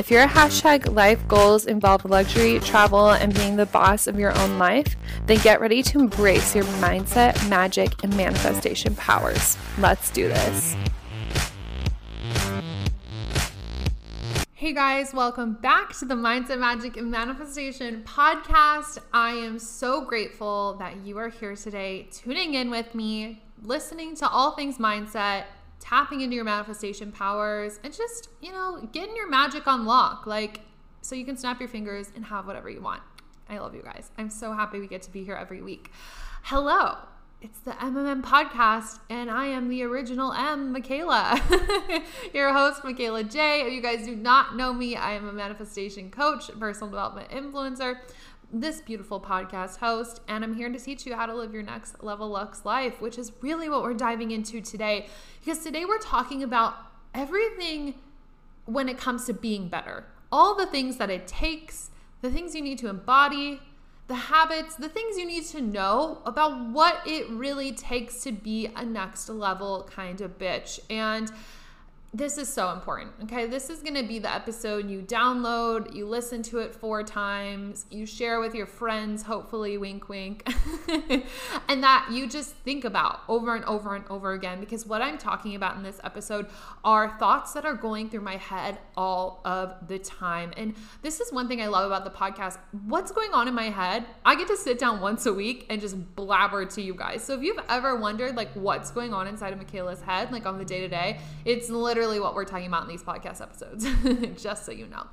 If your hashtag life goals involve luxury, travel, and being the boss of your own life, then get ready to embrace your mindset, magic, and manifestation powers. Let's do this. Hey guys, welcome back to the Mindset, Magic, and Manifestation podcast. I am so grateful that you are here today, tuning in with me, listening to all things mindset tapping into your manifestation powers and just, you know, getting your magic unlocked. Like, so you can snap your fingers and have whatever you want. I love you guys. I'm so happy we get to be here every week. Hello. It's the MMM podcast, and I am the original M, Michaela, your host, Michaela J. If you guys do not know me, I am a manifestation coach, personal development influencer, this beautiful podcast host, and I'm here to teach you how to live your next level Lux life, which is really what we're diving into today. Because today we're talking about everything when it comes to being better, all the things that it takes, the things you need to embody, the habits, the things you need to know about what it really takes to be a next level kind of bitch. And this is so important. Okay. This is going to be the episode you download, you listen to it four times, you share with your friends, hopefully, wink, wink, and that you just think about over and over and over again. Because what I'm talking about in this episode are thoughts that are going through my head all of the time. And this is one thing I love about the podcast. What's going on in my head? I get to sit down once a week and just blabber to you guys. So if you've ever wondered, like, what's going on inside of Michaela's head, like on the day to day, it's literally literally what we're talking about in these podcast episodes, just so you know.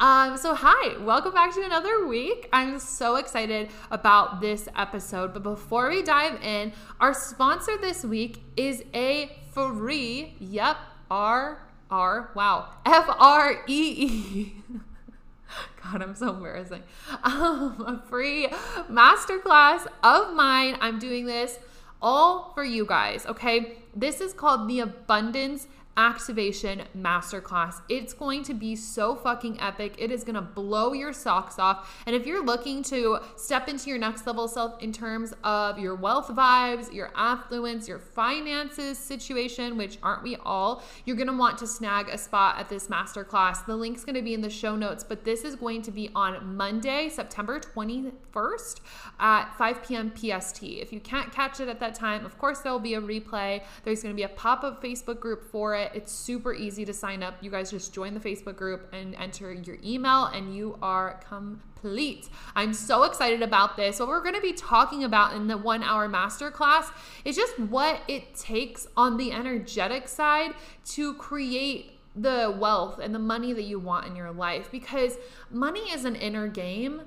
Um, so, hi, welcome back to another week. I'm so excited about this episode. But before we dive in, our sponsor this week is a free, yep, R, R, wow, F R E E. God, I'm so embarrassing. Um, a free masterclass of mine. I'm doing this all for you guys, okay? This is called the Abundance activation masterclass. It's going to be so fucking epic. It is going to blow your socks off. And if you're looking to step into your next level self in terms of your wealth vibes, your affluence, your finances situation, which aren't we all, you're going to want to snag a spot at this masterclass. The link's going to be in the show notes, but this is going to be on Monday, September 21st at 5 p.m. PST. If you can't catch it at that time, of course, there will be a replay. There's going to be a pop up Facebook group for it it. It's super easy to sign up. You guys just join the Facebook group and enter your email, and you are complete. I'm so excited about this. What we're going to be talking about in the one hour masterclass is just what it takes on the energetic side to create the wealth and the money that you want in your life because money is an inner game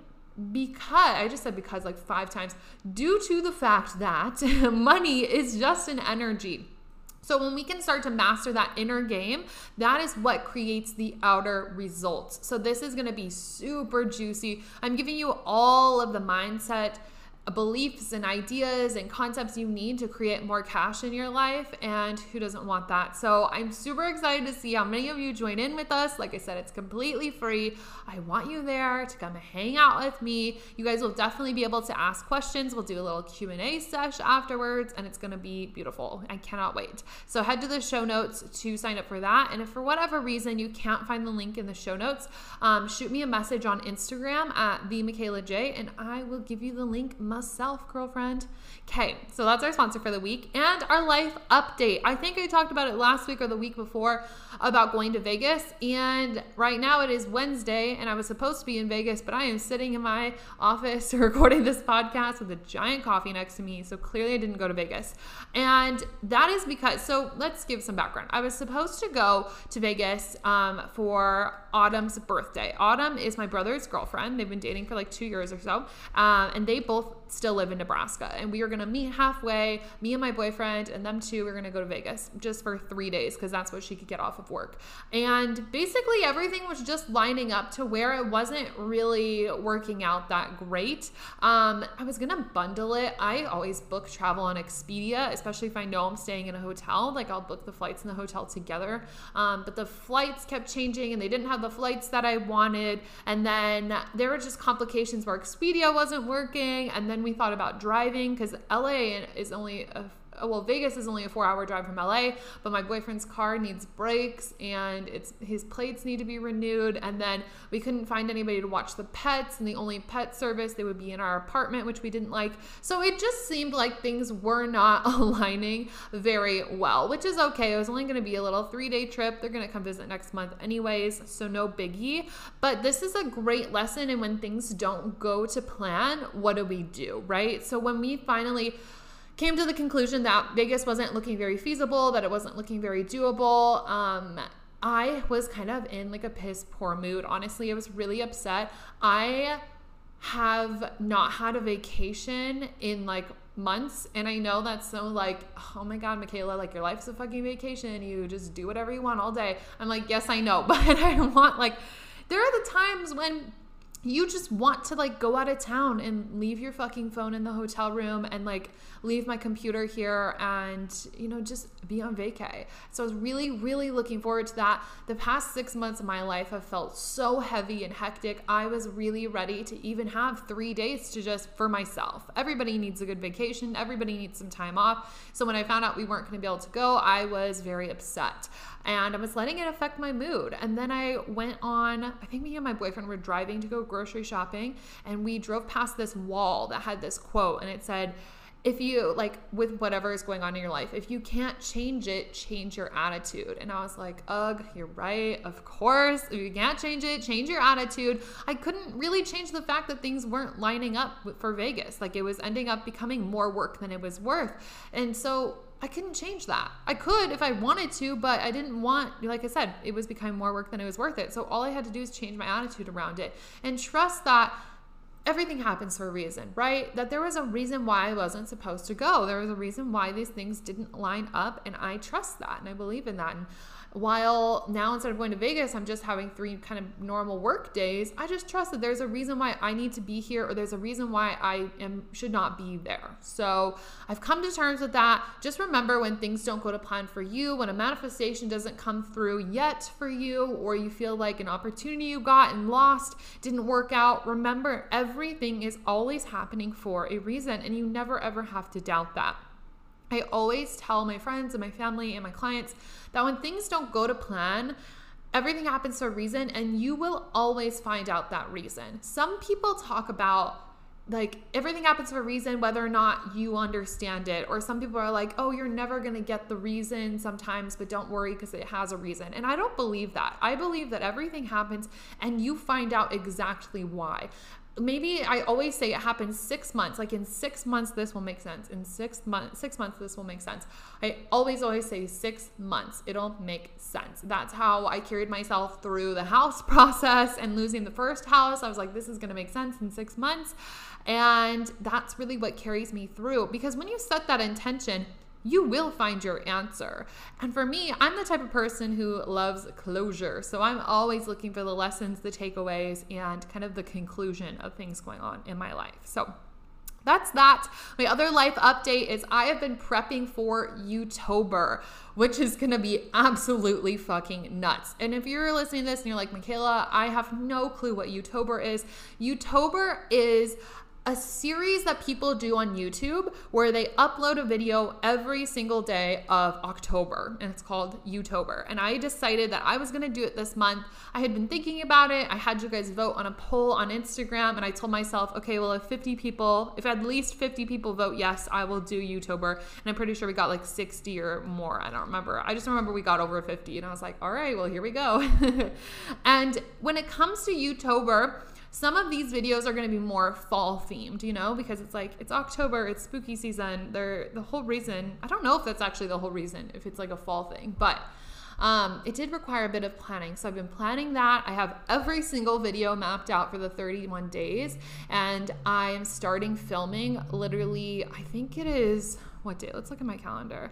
because I just said because like five times due to the fact that money is just an energy. So when we can start to master that inner game, that is what creates the outer results. So this is going to be super juicy. I'm giving you all of the mindset beliefs and ideas and concepts you need to create more cash in your life. And who doesn't want that? So I'm super excited to see how many of you join in with us. Like I said, it's completely free. I want you there to come hang out with me. You guys will definitely be able to ask questions. We'll do a little Q&A sesh afterwards and it's going to be beautiful. I cannot wait. So head to the show notes to sign up for that. And if for whatever reason you can't find the link in the show notes, um, shoot me a message on Instagram at the Michaela J and I will give you the link myself, girlfriend. Okay, so that's our sponsor for the week and our life update. I think I talked about it last week or the week before about going to Vegas. And right now it is Wednesday and I was supposed to be in Vegas, but I am sitting in my office recording this podcast with a giant coffee next to me. So clearly I didn't go to Vegas. And that is because, so let's give some background. I was supposed to go to Vegas um, for Autumn's birthday. Autumn is my brother's girlfriend. They've been dating for like two years or so. Um, and they both still live in Nebraska and we are going to meet halfway, me and my boyfriend and them two, are going to go to Vegas just for three days because that's what she could get off of work. And basically everything was just lining up to where it wasn't really working out that great. Um, I was going to bundle it. I always book travel on Expedia, especially if I know I'm staying in a hotel. Like I'll book the flights in the hotel together. Um, but the flights kept changing and they didn't have the flights that I wanted. And then there were just complications where Expedia wasn't working. And then we thought about driving because LA is only a well, Vegas is only a four hour drive from LA, but my boyfriend's car needs brakes and it's his plates need to be renewed. And then we couldn't find anybody to watch the pets, and the only pet service they would be in our apartment, which we didn't like. So it just seemed like things were not aligning very well, which is okay. It was only going to be a little three day trip. They're going to come visit next month, anyways, so no biggie. But this is a great lesson. And when things don't go to plan, what do we do, right? So when we finally came to the conclusion that Vegas wasn't looking very feasible, that it wasn't looking very doable. Um, I was kind of in like a piss poor mood. Honestly, I was really upset. I have not had a vacation in like months and i know that's so like oh my god michaela like your life's a fucking vacation you just do whatever you want all day i'm like yes i know but i want like there are the times when you just want to like go out of town and leave your fucking phone in the hotel room and like leave my computer here and you know just be on vacay. So I was really really looking forward to that. The past 6 months of my life have felt so heavy and hectic. I was really ready to even have 3 days to just for myself. Everybody needs a good vacation. Everybody needs some time off. So when I found out we weren't going to be able to go, I was very upset and I was letting it affect my mood. And then I went on, I think me and my boyfriend were driving to go grocery shopping, and we drove past this wall that had this quote, and it said, if you like with whatever is going on in your life, if you can't change it, change your attitude. And I was like, ugh, you're right. Of course. If you can't change it, change your attitude. I couldn't really change the fact that things weren't lining up for Vegas. Like it was ending up becoming more work than it was worth. And so I couldn't change that. I could if I wanted to, but I didn't want, like I said, it was becoming more work than it was worth it. So all I had to do is change my attitude around it and trust that everything happens for a reason, right? That there was a reason why I wasn't supposed to go. There was a reason why these things didn't line up, and I trust that and I believe in that. And while now instead of going to Vegas, I'm just having three kind of normal work days, I just trust that there's a reason why I need to be here or there's a reason why I am should not be there. So I've come to terms with that. Just remember when things don't go to plan for you, when a manifestation doesn't come through yet for you, or you feel like an opportunity you got and lost didn't work out, remember everything is always happening for a reason and you never ever have to doubt that. I always tell my friends and my family and my clients that when things don't go to plan, everything happens for a reason and you will always find out that reason. Some people talk about like everything happens for a reason whether or not you understand it or some people are like oh you're never going to get the reason sometimes but don't worry because it has a reason. And i don't believe that. I believe that everything happens and you find out exactly why maybe I always say it happens six months. Like in six months, this will make sense. In six months, six months, this will make sense. I always, always say six months. It'll make sense. That's how I carried myself through the house process and losing the first house. I was like, this is going to make sense in six months. And that's really what carries me through because when you set that intention, you will find your answer. And for me, I'm the type of person who loves closure. So I'm always looking for the lessons, the takeaways, and kind of the conclusion of things going on in my life. So that's that. My other life update is I have been prepping for Youtober, which is gonna be absolutely fucking nuts. And if you're listening to this and you're like, Michaela, I have no clue what Youtober is, Youtober is a series that people do on YouTube where they upload a video every single day of October, and it's called Youtober. And I decided that I was gonna do it this month. I had been thinking about it. I had you guys vote on a poll on Instagram, and I told myself, okay, well, if 50 people, if at least 50 people vote yes, I will do Youtober. And I'm pretty sure we got like 60 or more. I don't remember. I just remember we got over 50, and I was like, all right, well, here we go. and when it comes to Youtober, some of these videos are going to be more fall themed, you know, because it's like it's October, it's spooky season. They're the whole reason. I don't know if that's actually the whole reason if it's like a fall thing, but Um, it did require a bit of planning. So I've been planning that. I have every single video mapped out for the 31 days, and I am starting filming literally, I think it is, what day? Let's look at my calendar.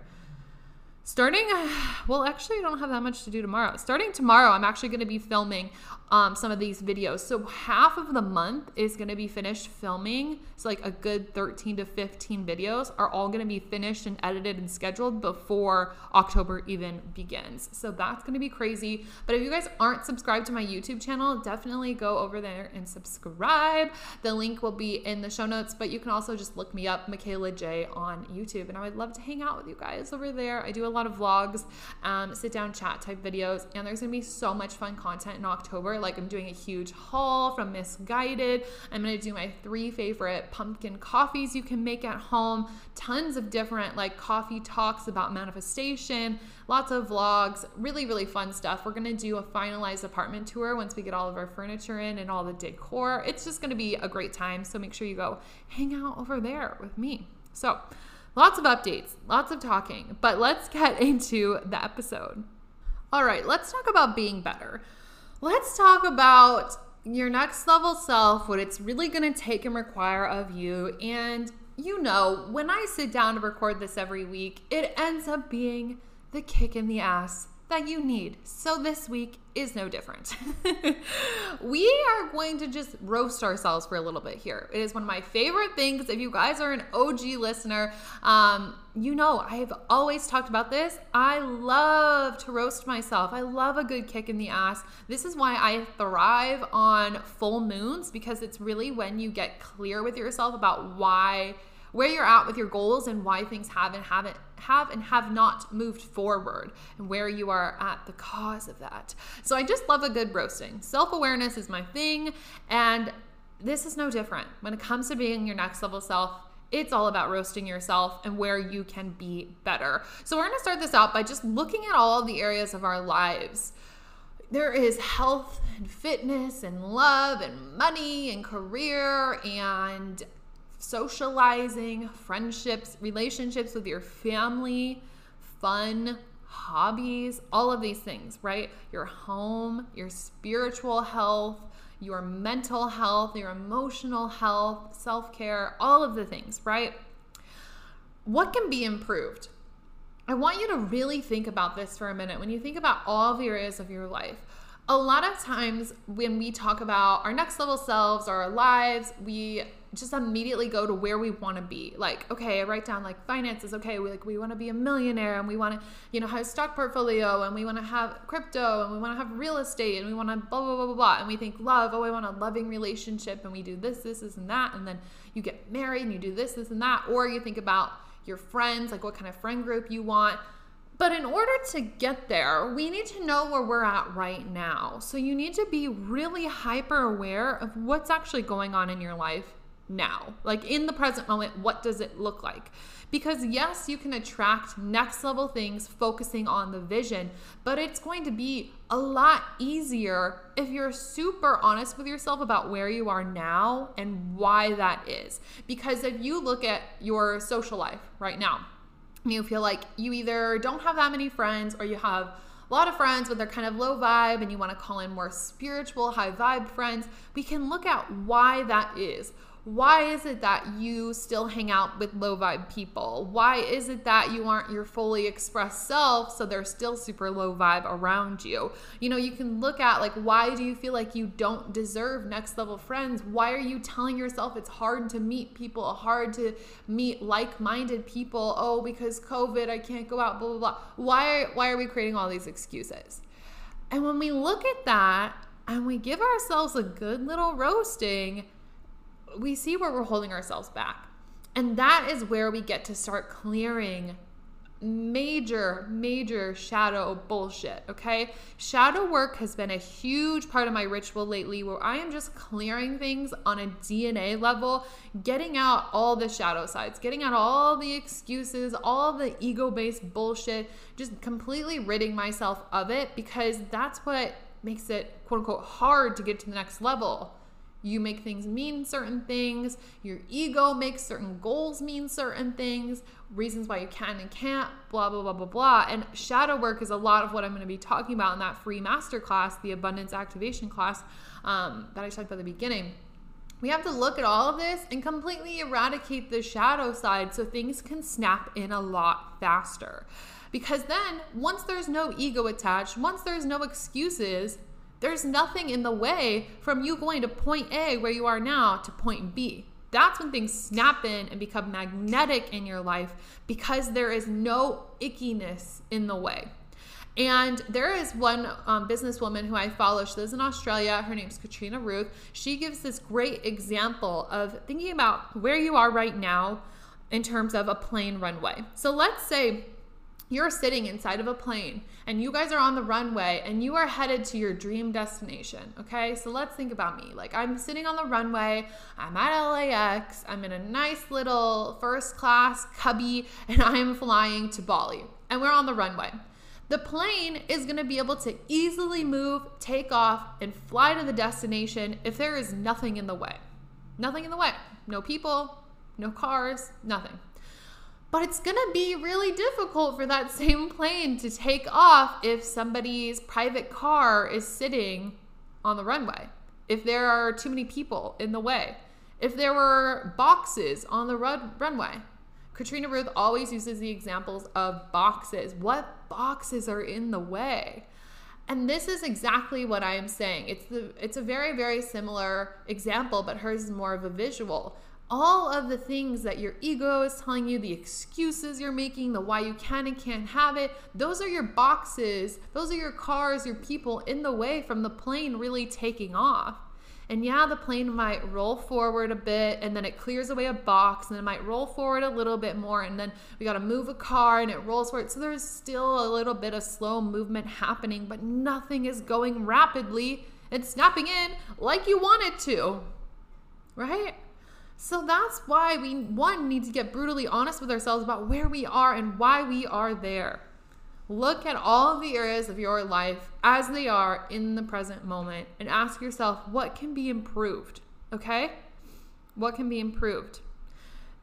Starting, well, actually, I don't have that much to do tomorrow. Starting tomorrow, I'm actually going to be filming um, some of these videos. So half of the month is going to be finished filming. So like a good 13 to 15 videos are all going to be finished and edited and scheduled before October even begins. So that's going to be crazy. But if you guys aren't subscribed to my YouTube channel, definitely go over there and subscribe. The link will be in the show notes, but you can also just look me up, Michaela J on YouTube. And I would love to hang out with you guys over there. I do a lot of vlogs, um, sit down chat type videos, and there's to be so much fun content in October like I'm doing a huge haul from Missguided. I'm gonna do my three favorite pumpkin coffees you can make at home. Tons of different like coffee talks about manifestation, lots of vlogs, really, really fun stuff. We're gonna do a finalized apartment tour once we get all of our furniture in and all the decor. It's just gonna be a great time. So make sure you go hang out over there with me. So, lots of updates, lots of talking, but let's get into the episode. All right, let's talk about being better let's talk about your next level self, what it's really going to take and require of you. And you know, when I sit down to record this every week, it ends up being the kick in the ass that you need. So this week is no different. we are going to just roast ourselves for a little bit here. It is one of my favorite things. If you guys are an OG listener, um, you know I've always talked about this. I love to roast myself. I love a good kick in the ass. This is why I thrive on full moons because it's really when you get clear with yourself about why where you're at with your goals and why things have and haven't have and have not moved forward and where you are at the cause of that. So I just love a good roasting. Self-awareness is my thing and this is no different. When it comes to being your next level self, it's all about roasting yourself and where you can be better. So we're to start this out by just looking at all the areas of our lives there is health and fitness and love and money and career and socializing, friendships, relationships with your family, fun, hobbies, all of these things, right? Your home, your spiritual health, your mental health, your emotional health, self care, all of the things, right? What can be improved? I want you to really think about this for a minute. When you think about all the areas of your life, a lot of times when we talk about our next level selves or our lives, we just immediately go to where we want to be. Like, okay, I write down like finances. Okay, we like we want to be a millionaire and we want to, you know, have a stock portfolio and we want to have crypto and we want to have real estate and we want to blah blah blah blah blah. And we think love. Oh, I want a loving relationship and we do this, this, this, and that. And then you get married and you do this, this, and that. Or you think about your friends, like what kind of friend group you want. But in order to get there, we need to know where we're at right now. So you need to be really hyper aware of what's actually going on in your life now? Like in the present moment, what does it look like? Because yes, you can attract next level things focusing on the vision, but it's going to be a lot easier if you're super honest with yourself about where you are now and why that is. Because if you look at your social life right now, you feel like you either don't have that many friends or you have a lot of friends, but they're kind of low vibe and you want to call in more spiritual, high vibe friends, we can look at why that is why is it that you still hang out with low vibe people? Why is it that you aren't your fully expressed self so they're still super low vibe around you? You know, you can look at like why do you feel like you don't deserve next level friends? Why are you telling yourself it's hard to meet people, hard to meet like-minded people? Oh, because COVID, I can't go out, blah blah blah. Why why are we creating all these excuses? And when we look at that and we give ourselves a good little roasting, we see where we're holding ourselves back. And that is where we get to start clearing major, major shadow bullshit, okay? Shadow work has been a huge part of my ritual lately where I am just clearing things on a DNA level, getting out all the shadow sides, getting out all the excuses, all the ego based bullshit, just completely ridding myself of it because that's what makes it quote unquote hard to get to the next level You make things mean certain things. Your ego makes certain goals mean certain things, reasons why you can and can't, blah, blah, blah, blah, blah. And shadow work is a lot of what I'm going to be talking about in that free masterclass, the abundance activation class um, that I talked about at the beginning. We have to look at all of this and completely eradicate the shadow side so things can snap in a lot faster. Because then, once there's no ego attached, once there's no excuses, there's nothing in the way from you going to point A, where you are now, to point B. That's when things snap in and become magnetic in your life because there is no ickiness in the way. And there is one um, businesswoman who I follow. She lives in Australia. Her name's Katrina Ruth. She gives this great example of thinking about where you are right now in terms of a plane runway. So let's say you're sitting inside of a plane and you guys are on the runway and you are headed to your dream destination. Okay, so let's think about me. Like, I'm sitting on the runway, I'm at LAX, I'm in a nice little first class cubby, and I am flying to Bali. And we're on the runway. The plane is gonna be able to easily move, take off, and fly to the destination if there is nothing in the way. Nothing in the way. No people, no cars, nothing. But it's going to be really difficult for that same plane to take off if somebody's private car is sitting on the runway, if there are too many people in the way, if there were boxes on the run- runway. Katrina Ruth always uses the examples of boxes. What boxes are in the way? And this is exactly what I am saying. It's the it's a very very similar example, but hers is more of a visual all of the things that your ego is telling you, the excuses you're making, the why you can and can't have it, those are your boxes, those are your cars, your people in the way from the plane really taking off. And yeah, the plane might roll forward a bit and then it clears away a box and it might roll forward a little bit more and then we got to move a car and it rolls forward. So there's still a little bit of slow movement happening, but nothing is going rapidly and snapping in like you want it to. Right? So that's why we, one, need to get brutally honest with ourselves about where we are and why we are there. Look at all of the areas of your life as they are in the present moment and ask yourself what can be improved, okay? What can be improved?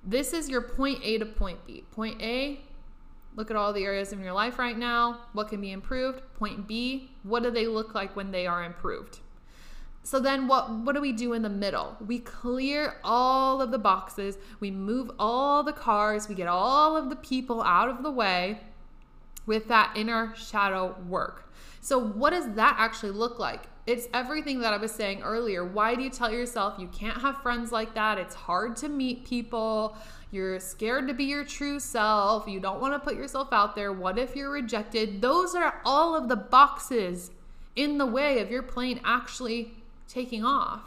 This is your point A to point B. Point A, look at all the areas in your life right now. What can be improved? Point B, what do they look like when they are improved? So then what what do we do in the middle? We clear all of the boxes, we move all the cars, we get all of the people out of the way with that inner shadow work. So what does that actually look like? It's everything that I was saying earlier. Why do you tell yourself you can't have friends like that? It's hard to meet people. You're scared to be your true self. You don't want to put yourself out there. What if you're rejected? Those are all of the boxes in the way of your plane actually taking off.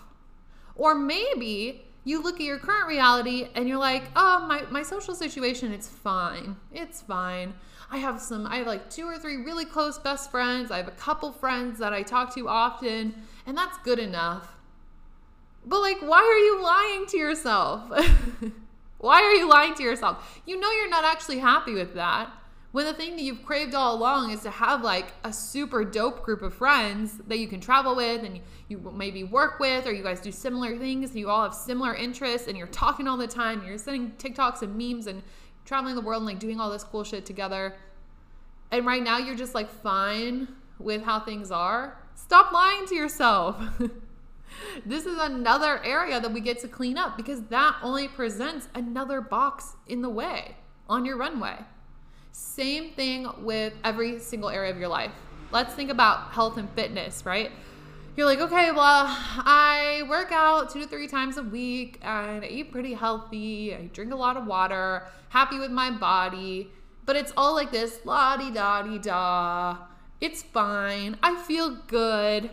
Or maybe you look at your current reality and you're like, oh, my, my social situation, it's fine. It's fine. I have some, I have like two or three really close best friends. I have a couple friends that I talk to often, and that's good enough. But like, why are you lying to yourself? why are you lying to yourself? You know you're not actually happy with that when the thing that you've craved all along is to have like a super dope group of friends that you can travel with and you maybe work with or you guys do similar things and you all have similar interests and you're talking all the time you're sending tiktoks and memes and traveling the world and like doing all this cool shit together and right now you're just like fine with how things are stop lying to yourself. This is another area that we get to clean up because that only presents another box in the way on your runway same thing with every single area of your life. Let's think about health and fitness, right? You're like, okay, well, I work out two to three times a week and I eat pretty healthy. I drink a lot of water, happy with my body. But it's all like this la di da di da. It's fine. I feel good.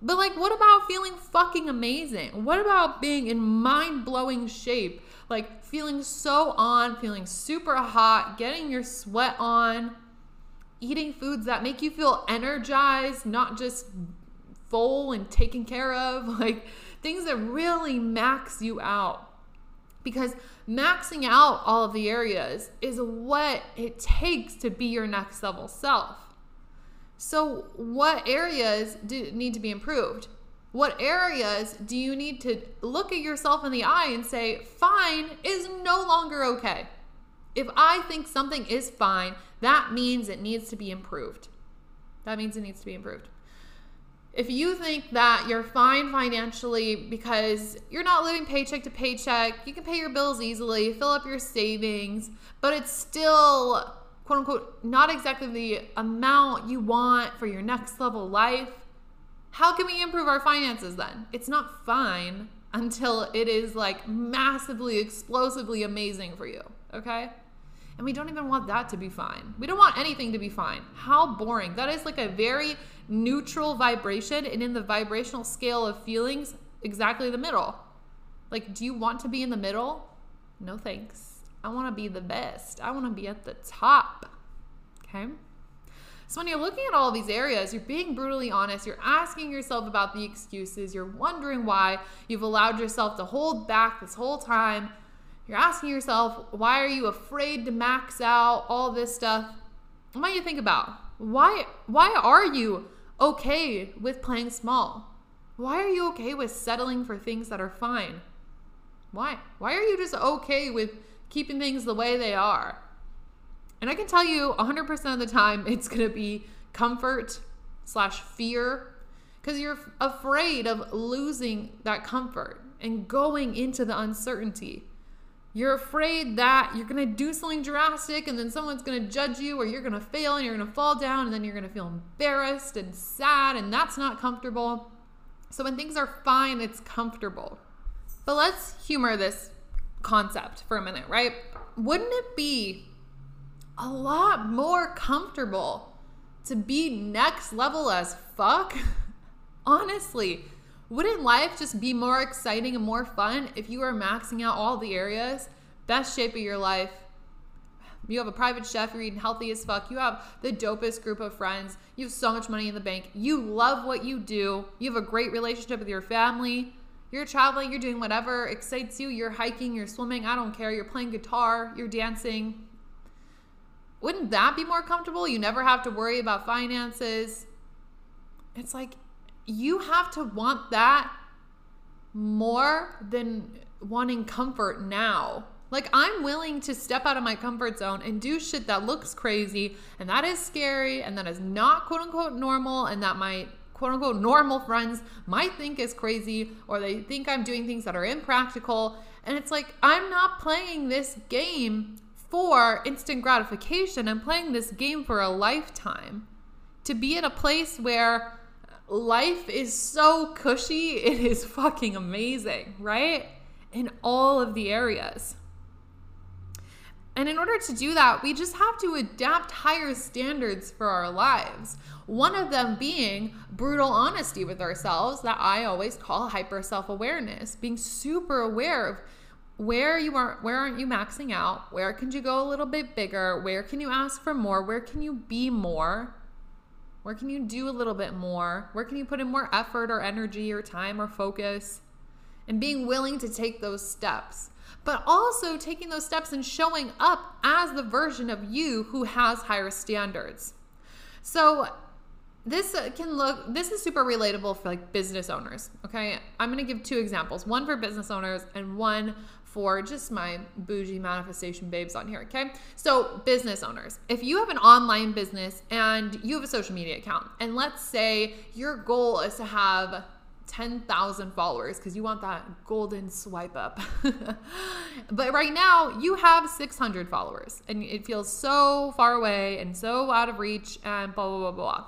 But, like, what about feeling fucking amazing? What about being in mind blowing shape? like feeling so on, feeling super hot, getting your sweat on, eating foods that make you feel energized, not just full and taken care of, like things that really max you out. Because maxing out all of the areas is what it takes to be your next level self. So, what areas do need to be improved? What areas do you need to look at yourself in the eye and say, fine is no longer okay? If I think something is fine, that means it needs to be improved. That means it needs to be improved. If you think that you're fine financially because you're not living paycheck to paycheck, you can pay your bills easily, fill up your savings, but it's still, quote unquote, not exactly the amount you want for your next level life, how can we improve our finances then? It's not fine until it is like massively, explosively amazing for you, okay? And we don't even want that to be fine. We don't want anything to be fine. How boring. That is like a very neutral vibration. And in the vibrational scale of feelings, exactly the middle. Like, do you want to be in the middle? No thanks. I want to be the best. I want to be at the top. Okay. So when you're looking at all these areas, you're being brutally honest, you're asking yourself about the excuses, you're wondering why you've allowed yourself to hold back this whole time you're asking yourself, why are you afraid to max out all this stuff? I want you think about why why are you okay with playing small? Why are you okay with settling for things that are fine? Why? Why are you just okay with keeping things the way they are? And I can tell you 100% of the time it's going to be comfort slash fear because you're afraid of losing that comfort and going into the uncertainty. You're afraid that you're going to do something drastic and then someone's going to judge you or you're going to fail and you're going to fall down and then you're going to feel embarrassed and sad and that's not comfortable. So when things are fine, it's comfortable. But let's humor this concept for a minute, right? Wouldn't it be a lot more comfortable to be next level as fuck? Honestly, wouldn't life just be more exciting and more fun if you were maxing out all the areas? Best shape of your life. You have a private chef, you're eating healthy as fuck. You have the dopest group of friends. You have so much money in the bank. You love what you do. You have a great relationship with your family. You're traveling, you're doing whatever excites you. You're hiking, you're swimming, I don't care. You're playing guitar, you're dancing. Wouldn't that be more comfortable? You never have to worry about finances. It's like you have to want that more than wanting comfort now. Like, I'm willing to step out of my comfort zone and do shit that looks crazy and that is scary and that is not quote unquote normal and that my quote unquote normal friends might think is crazy or they think I'm doing things that are impractical. And it's like, I'm not playing this game for instant gratification. I'm playing this game for a lifetime. To be in a place where life is so cushy. It is fucking amazing, right? In all of the areas. And in order to do that, we just have to adapt higher standards for our lives. One of them being brutal honesty with ourselves, that I always call hyper self awareness, being super aware of where you are where aren't you maxing out? Where can you go a little bit bigger? Where can you ask for more? Where can you be more? Where can you do a little bit more? Where can you put in more effort or energy or time or focus? And being willing to take those steps, but also taking those steps and showing up as the version of you who has higher standards. So, this uh, can look this is super relatable for like business owners okay? I'm going to give two examples. One for business owners and one for just my bougie manifestation babes on here, okay? So, business owners, if you have an online business and you have a social media account, and let's say your goal is to have 10,000 followers because you want that golden swipe up. but right now, you have 600 followers and it feels so far away and so out of reach and blah, blah, blah, blah.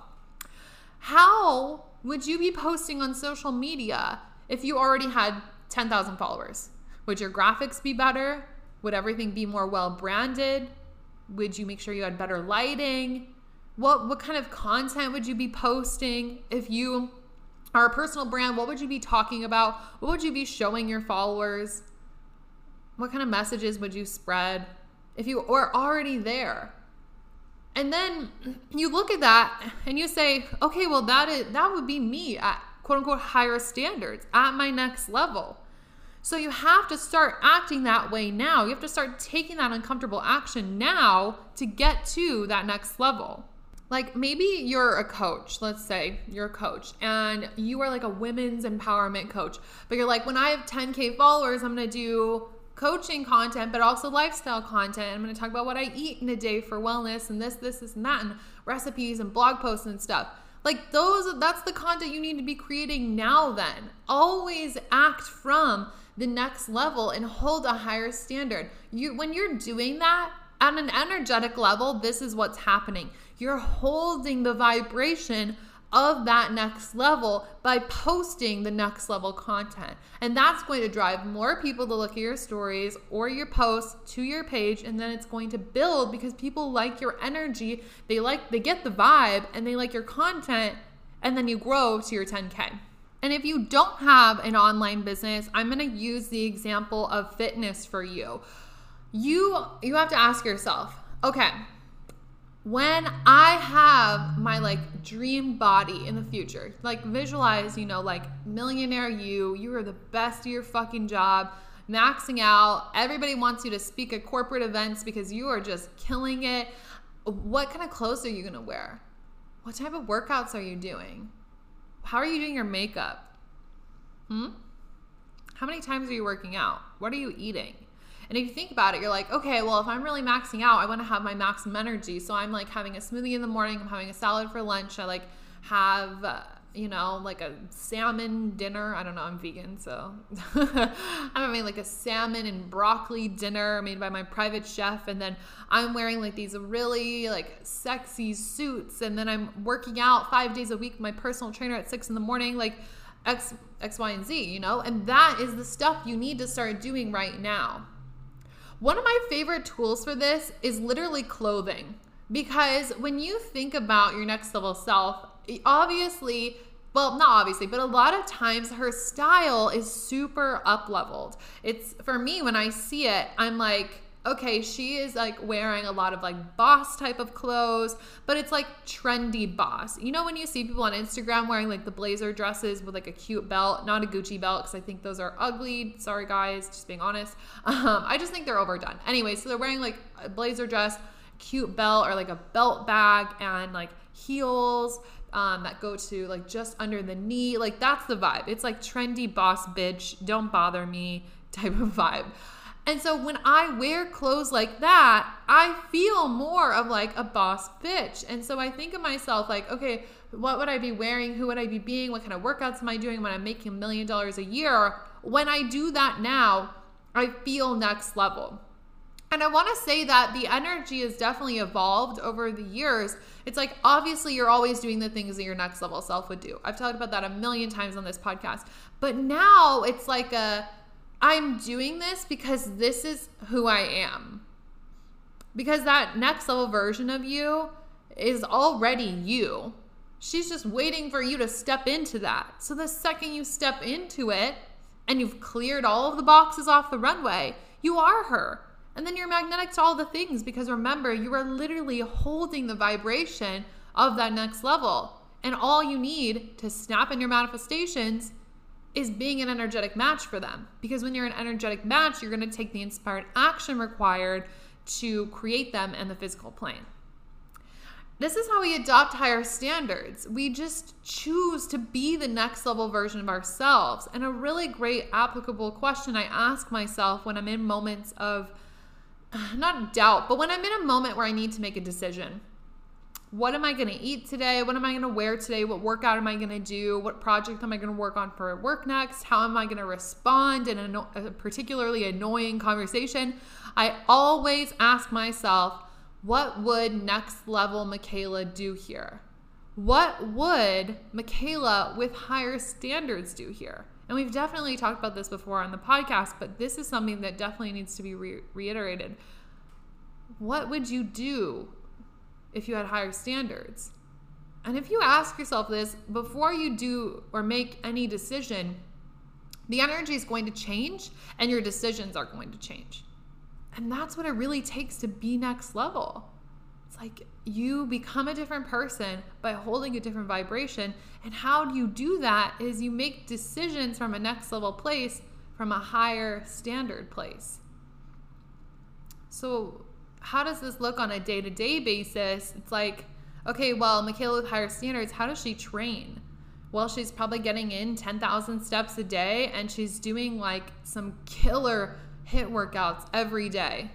How would you be posting on social media if you already had 10,000 followers? Would your graphics be better? Would everything be more well branded? Would you make sure you had better lighting? What what kind of content would you be posting if you are a personal brand? What would you be talking about? What would you be showing your followers? What kind of messages would you spread if you were already there? And then you look at that and you say, okay, well that is that would be me at quote unquote higher standards at my next level. So you have to start acting that way now. You have to start taking that uncomfortable action now to get to that next level. Like maybe you're a coach, let's say you're a coach and you are like a women's empowerment coach, but you're like, when I have 10K followers, I'm gonna do coaching content, but also lifestyle content. I'm gonna talk about what I eat in a day for wellness and this, this, this, and that, and recipes and blog posts and stuff. Like those, that's the content you need to be creating now, then. Always act from the next level and hold a higher standard. You, when you're doing that, at an energetic level, this is what's happening. You're holding the vibration of that next level by posting the next level content. And that's going to drive more people to look at your stories or your posts to your page and then it's going to build because people like your energy, they like they get the vibe and they like your content and then you grow to your 10k. And if you don't have an online business, I'm going to use the example of fitness for you you you have to ask yourself, okay, when I have my like dream body in the future, like visualize, you know, like millionaire you, you are the best of your fucking job, maxing out. Everybody wants you to speak at corporate events because you are just killing it. What kind of clothes are you going to wear? What type of workouts are you doing? How are you doing your makeup? Hmm? How many times are you working out? What are you eating? And if you think about it, you're like, okay, well, if I'm really maxing out, I want to have my maximum energy. So I'm like having a smoothie in the morning, I'm having a salad for lunch. I like have, uh, you know, like a salmon dinner. I don't know, I'm vegan, so I'm having like a salmon and broccoli dinner made by my private chef. And then I'm wearing like these really like sexy suits. And then I'm working out five days a week, my personal trainer at six in the morning. Like, X, X, Y, and Z, you know? And that is the stuff you need to start doing right now. One of my favorite tools for this is literally clothing. Because when you think about your next level self, obviously, well, not obviously, but a lot of times her style is super up leveled. It's for me, when I see it, I'm like, okay, she is like wearing a lot of like boss type of clothes, but it's like trendy boss. You know, when you see people on Instagram wearing like the blazer dresses with like a cute belt, not a Gucci belt, because I think those are ugly. Sorry, guys, just being honest. Um, I just think they're overdone. Anyway, so they're wearing like a blazer dress, cute belt, or like a belt bag, and like heels. Um, that go to like just under the knee. Like that's the vibe. It's like trendy boss bitch, don't bother me type of vibe. And so when I wear clothes like that, I feel more of like a boss bitch. And so I think of myself like, okay, what would I be wearing? Who would I be being? What kind of workouts am I doing when I'm making a million dollars a year? When I do that now, I feel next level. And I want to say that the energy has definitely evolved over the years. It's like obviously you're always doing the things that your next level self would do. I've talked about that a million times on this podcast. But now it's like a I'm doing this because this is who I am. Because that next level version of you is already you. She's just waiting for you to step into that. So the second you step into it and you've cleared all of the boxes off the runway, you are her. And then you're magnetic to all the things because remember, you are literally holding the vibration of that next level. And all you need to snap in your manifestations is being an energetic match for them. Because when you're an energetic match, you're going to take the inspired action required to create them in the physical plane. This is how we adopt higher standards. We just choose to be the next level version of ourselves. And a really great applicable question I ask myself when I'm in moments of not doubt, but when I'm in a moment where I need to make a decision what am I going to eat today? What am I going to wear today? What workout am I going to do? What project am I going to work on for work next? How am I going to respond in a, a particularly annoying conversation? I always ask myself, what would next level Michaela do here? What would Michaela with higher standards do here? And we've definitely talked about this before on the podcast, but this is something that definitely needs to be re- reiterated. What would you do if you had higher standards? And if you ask yourself this before you do or make any decision, the energy is going to change and your decisions are going to change. And that's what it really takes to be next level. It's like you become a different person by holding a different vibration. And how do you do that is you make decisions from a next level place, from a higher standard place. So how does this look on a day to day basis? It's like, Okay, well, Michaela with higher standards, how does she train? Well, she's probably getting in 10,000 steps a day and she's doing like some killer HIIT workouts every day.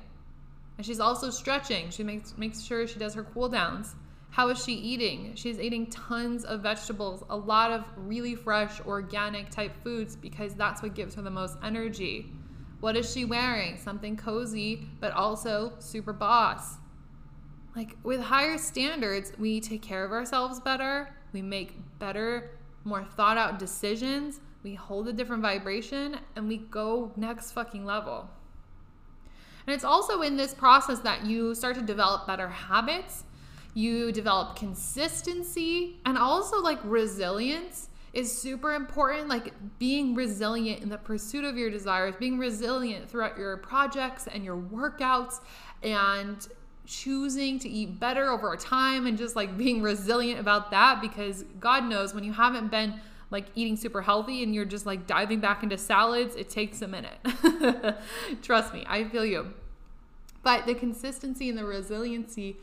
And she's also stretching. She makes makes sure she does her cool downs. How is she eating? She's eating tons of vegetables, a lot of really fresh, organic type foods because that's what gives her the most energy. What is she wearing? Something cozy, but also super boss. Like with higher standards, we take care of ourselves better, we make better, more thought out decisions, we hold a different vibration, and we go next fucking level. And it's also in this process that you start to develop better habits you develop consistency and also like resilience is super important like being resilient in the pursuit of your desires being resilient throughout your projects and your workouts and choosing to eat better over time and just like being resilient about that because god knows when you haven't been like eating super healthy and you're just like diving back into salads it takes a minute. Trust me i feel you. But the consistency and the resiliency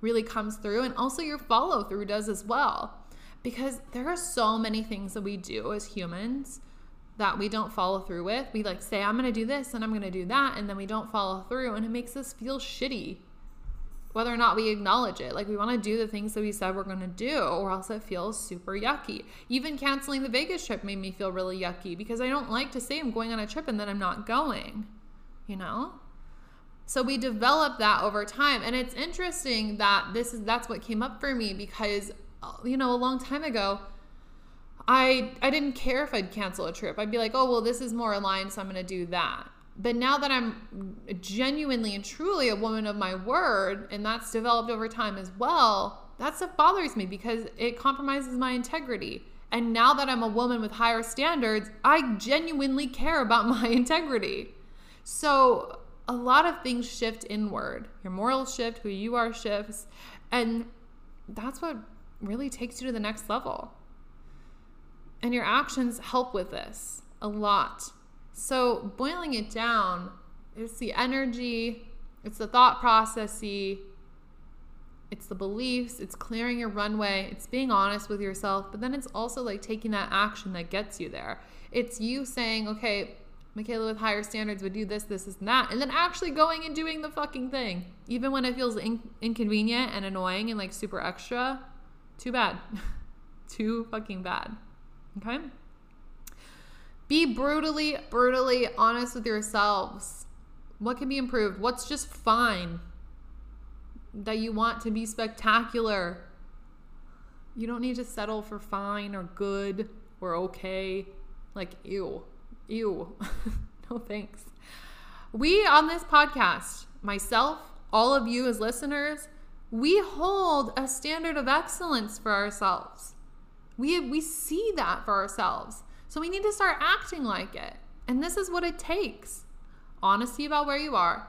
really comes through and also your follow through does as well. Because there are so many things that we do as humans that we don't follow through with. We like say, I'm to do this and I'm to do that, and then we don't follow through, and it makes us feel shitty, whether or not we acknowledge it. Like, we want to do the things that we said we're going to do, or else it feels super yucky. Even canceling the Vegas trip made me feel really yucky because I don't like to say I'm going on a trip and then I'm not going, you know? So we develop that over time. And it's interesting that this is that's what came up for me because uh, you know, a long time ago, I I didn't care if I'd cancel a trip. I'd be like, "Oh, well, this is more aligned, so I'm going to do that." But now that I'm genuinely and truly a woman of my word, and that's developed over time as well, that stuff bothers me because it compromises my integrity. And now that I'm a woman with higher standards, I genuinely care about my integrity. So a lot of things shift inward. Your morals shift, who you are shifts, and that's what really takes you to the next level. And your actions help with this a lot. So, boiling it down, it's the energy, it's the thought processy, it's the beliefs, it's clearing your runway, it's being honest with yourself, but then it's also like taking that action that gets you there. It's you saying, okay, Michaela with higher standards would do this, this, this, and that, and then actually going and doing the fucking thing, even when it feels in- inconvenient and annoying and like super extra. Too bad. Too fucking bad. Okay? Be brutally, brutally honest with yourselves. What can be improved? What's just fine? That you want to be spectacular. You don't need to settle for fine or good or okay. Like, ew. Ew. no thanks. We on this podcast, myself, all of you as listeners, we hold a standard of excellence for ourselves. We, we see that for ourselves. So we need to start acting like it. And this is what it takes honesty about where you are,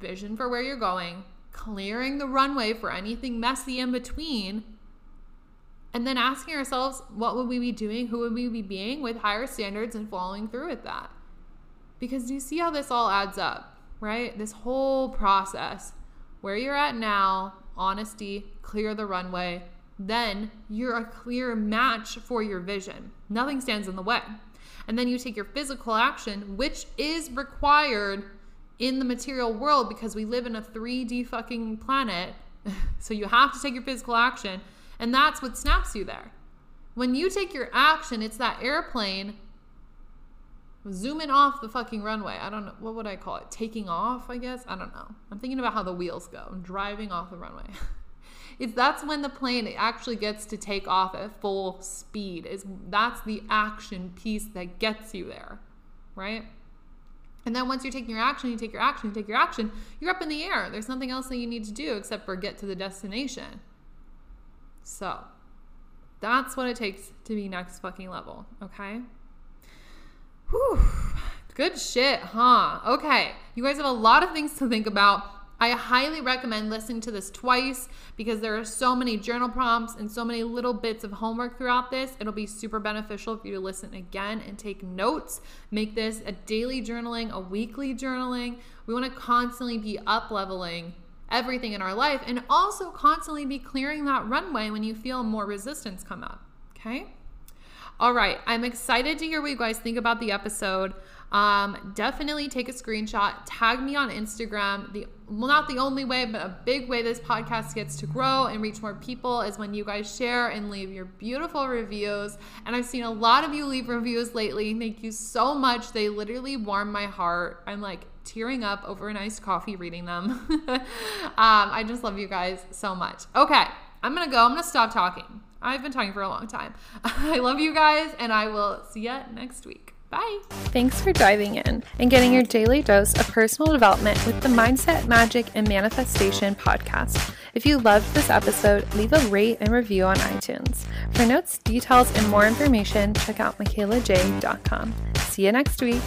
vision for where you're going, clearing the runway for anything messy in between, and then asking ourselves, what would we be doing? Who would we be being with higher standards and following through with that? Because do you see how this all adds up, right? This whole process, where you're at now, honesty, clear the runway, then you're a clear match for your vision. Nothing stands in the way. And then you take your physical action, which is required in the material world because we live in a 3D fucking planet. so you have to take your physical action and that's what snaps you there. When you take your action, it's that airplane zooming off the fucking runway. I don't know. What would I call it? Taking off, I guess? I don't know. I'm thinking about how the wheels go. I'm driving off the runway. it's that's when the plane actually gets to take off at full speed. Is that's the action piece that gets you there, right? And then once you're taking your action, you take your action, you take your action, you're up in the air. There's nothing else that you need to do except for get to the destination. So that's what it takes to be next fucking level, okay? Whew. Good shit, huh? Okay. You guys have a lot of things to think about. I highly recommend listening to this twice because there are so many journal prompts and so many little bits of homework throughout this. It'll be super beneficial for you to listen again and take notes. Make this a daily journaling, a weekly journaling. We want to constantly be up leveling everything in our life and also constantly be clearing that runway when you feel more resistance come up. Okay. All right. I'm excited to hear what you guys think about the episode. Um, definitely take a screenshot, tag me on Instagram. The well, not the only way, but a big way this podcast gets to grow and reach more people is when you guys share and leave your beautiful reviews. And I've seen a lot of you leave reviews lately. Thank you so much. They literally warm my heart. I'm like tearing up over an iced coffee reading them. um, I just love you guys so much. Okay, I'm gonna go. I'm gonna stop talking. I've been talking for a long time. I love you guys, and I will see you next week. Bye. Thanks for diving in and getting your daily dose of personal development with the Mindset, Magic, and Manifestation podcast. If you loved this episode, leave a rate and review on iTunes. For notes, details, and more information, check out michaelaj.com. See you next week.